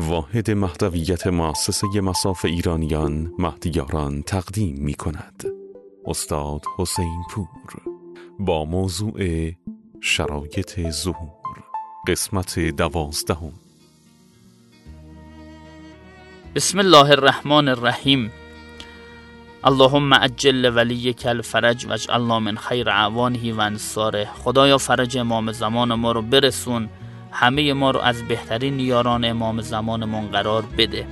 واحد مهدویت مؤسسه مساف ایرانیان مهدیاران تقدیم می کند استاد حسین پور. با موضوع شرایط ظهور. قسمت دوازدهم. بسم الله الرحمن الرحیم. اللهم عجل ولی کل فرج و اجعلنا من خیر عوانه و انصاره. خدایا فرج امام زمان ما رو برسون. همه ما رو از بهترین یاران امام زمانمون قرار بده.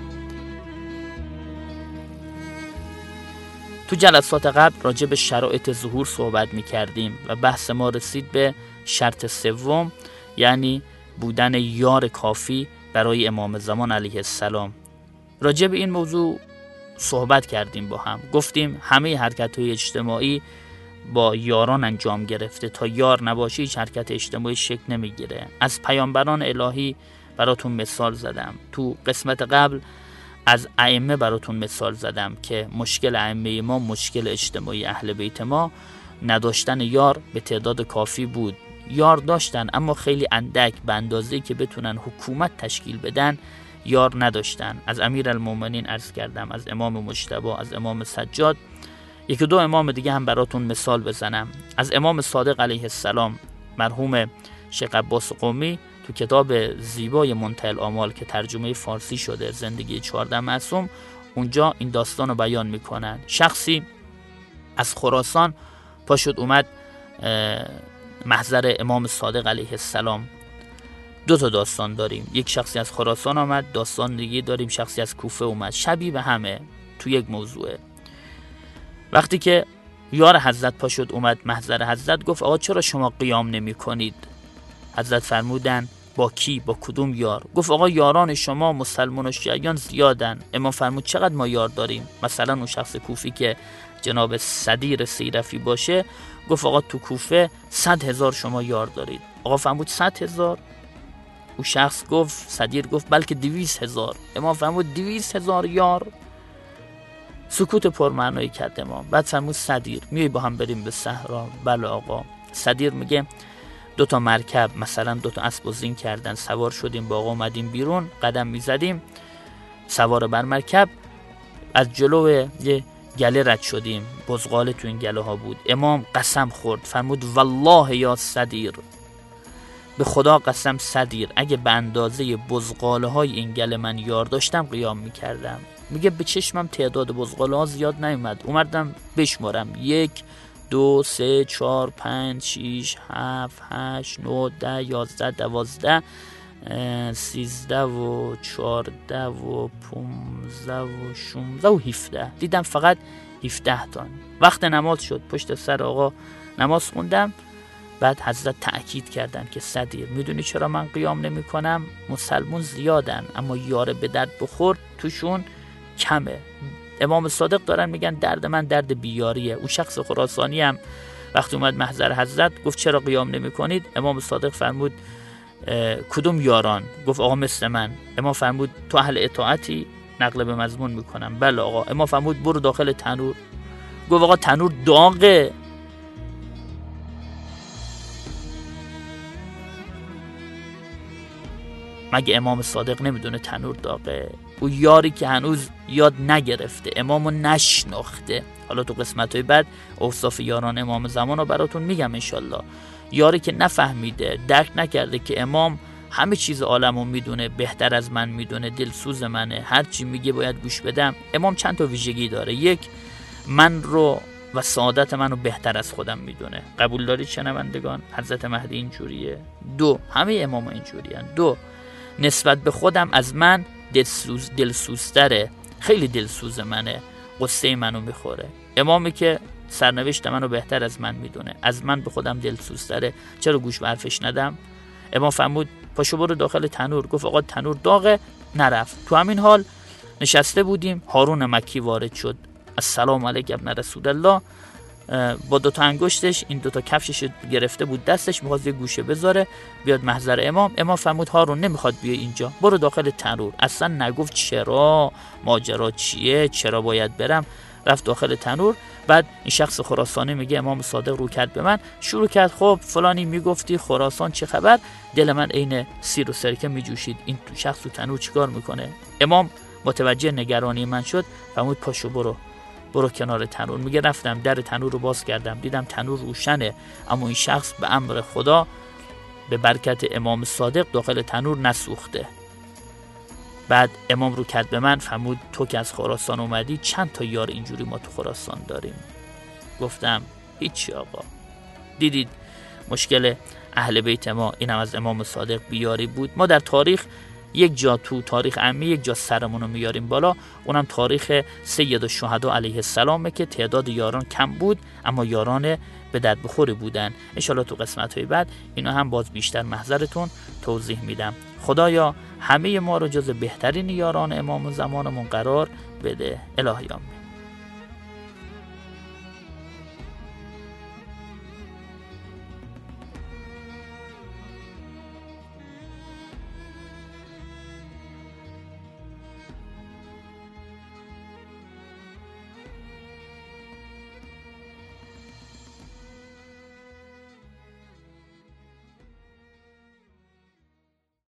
تو جلسات قبل راجع به شرایط ظهور صحبت می کردیم و بحث ما رسید به شرط سوم یعنی بودن یار کافی برای امام زمان علیه السلام. راجع به این موضوع صحبت کردیم با هم. گفتیم همه حرکت های اجتماعی با یاران انجام گرفته. تا یار نباشه هیچ حرکت اجتماعی شکل نمی‌گیره. از پیامبران الهی براتون مثال زدم. تو قسمت قبل از ائمه براتون مثال زدم که مشکل ائمه ما مشکل اجتماعی اهل بیت ما. نداشتن یار به تعداد کافی بود. یار داشتن اما خیلی اندک به اندازه که بتونن حکومت تشکیل بدن یار نداشتن. از امیر المومنین عرض کردم از امام مجتبا از امام سجاد. یکی دو امام دیگه هم براتون مثال بزنم. از امام صادق علیه السلام مرحوم شیخ عباس قومی تو کتاب زیبای منتهل آمال که ترجمه فارسی شده زندگی چهارده معصوم اونجا این داستان رو بیان می‌کنن. شخصی از خراسان پاشد اومد محضر امام صادق علیه السلام. دو تا داستان داریم. یک شخصی از خراسان آمد داستان دیگه داریم شخصی از کوفه اومد. شبیه به همه تو یک موضوعه وقتی که یار حضرت پا شد اومد محضر حضرت گفت آقا چرا شما قیام نمی کنید حضرت فرمودن با کی؟ با کدوم یار؟ گفت آقا یاران شما مسلمان و شیعیان زیادن. امام فرمود چقدر ما یار داریم؟ مثلا اون شخص کوفی که جناب صدیر سیرفی باشه گفت آقا تو کوفه صد هزار شما یار دارید. آقا فرمود صد هزار؟ او شخص گفت صدیر گفت بلکه دویس هزار. امام فرمود دویس هزار یار؟ سکوت پرمعنایی کرد امام. بعد فرمود صدیر میای با هم بریم به صحرا. بله آقا. صدیر میگه دو تا مرکب مثلا دو تا اسب و زین کردن سوار شدیم با آقا اومدیم بیرون قدم می‌زدیم سوار بر مرکب. از جلو یه گله رد شدیم. بزغاله تو این گله ها بود. امام قسم خورد. فرمود والله یا صدیر. به خدا قسم صدیر اگه به اندازه بزغاله های این گله من یار داشتم قیام می‌کردم. میگه به چشمم تعداد بزغاله ها زیاد نیومد. اومدم بشمارم. یک دو سه چهار پنج شیش هفت هشت نو ده یازده دوازده سیزده و چهارده و پونزده و شونزده و هیفته دیدم فقط هیفته تان وقت نماز شد. پشت سر آقا نماز خوندم. بعد حضرت تأکید کردن که صدیر می‌دونی چرا من قیام نمی کنم مسلمون زیادن اما یاره به درد بخور توشون کمه. امام صادق دارن میگن درد من درد بیاریه. او شخص خراسانی هم وقتی اومد محضر حضرت گفت چرا قیام نمی کنید امام صادق فرمود کدوم یاران؟ گفت آقا مثل من. امام فرمود تو اهل اطاعتی؟ نقل به مضمون می‌کنم. بله آقا. امام فرمود برو داخل تنور. گفت آقا تنور داغه. مگه امام صادق نمی‌دونه تنور داغه؟ او یاری که هنوز یاد نگرفته امامو نشناخته. حالا تو قسمت های بعد اوصاف یاران امام زمان رو براتون میگم انشالله. یاری که نفهمیده درک نکرده که امام همه چیز عالمو می‌دونه بهتر از من می‌دونه دلسوز منه هر چی میگه باید گوش بدم. امام چند تا ویژگی داره؟ یک من رو و سعادت منو بهتر از خودم می‌دونه. قبول دارید شنوندگان؟ حضرت مهدی اینجوریه. دو همه امام اینجوریان. دو نسبت به خودم از من دلسوز دلسوزتره. خیلی دلسوز منه. قصه منو می‌خوره. امامی که سرنوشت منو بهتر از من می‌دونه. از من به خودم دلسوزتره. چرا گوش به حرفش ندم؟ امام فرمود پاشو برو داخل تنور. گفت آقا تنور داغه. نرفت. تو همین حال نشسته بودیم. هارون مکی وارد شد. السلام علیک ابن رسول الله. با دوتا انگشتش این دوتا کفشش گرفته بود دستش می‌خواد یه گوشه بذاره بیاد محضر امام. امام فرمود هارون نمی‌خواد بیای اینجا. برو داخل تنور. اصلا نگفت چرا؟ ماجرا چیه؟ چرا باید برم؟ رفت داخل تنور. بعد این شخص خراسانی میگه امام صادق رو کرد به من. شروع کرد خب فلانی می‌گفتی خراسان چه خبر؟ دل من عین سیر و سرکه میجوشید. این شخص تو تنور چیکار می‌کنه؟ امام متوجه نگرانی من شد. فرمود پاشو برو. برو کنار تنور. میگه رفتم در تنور رو باز کردم. دیدم تنور روشنه اما این شخص به امر خدا به برکت امام صادق داخل تنور نسوخته. بعد امام رو کرد به من فرمود تو که از خراسان اومدی چند تا یار اینجوری ما تو خراسان داریم؟ گفتم هیچی آقا. دیدید مشکل اهل بیت ما این هم از امام صادق بیاری بود. ما در تاریخ یک جا تو تاریخ امی یک جا سرمون رو میاریم بالا. اونم تاریخ سید و شهدا علیه السلامه که تعداد یاران کم بود اما یاران به درد بخوری بودن. انشالله تو قسمت های بعد اینو هم باز بیشتر محضرتون توضیح میدم. خدایا همه ما رو جز بهترین یاران امام زمانمون قرار بده. الهی آمین.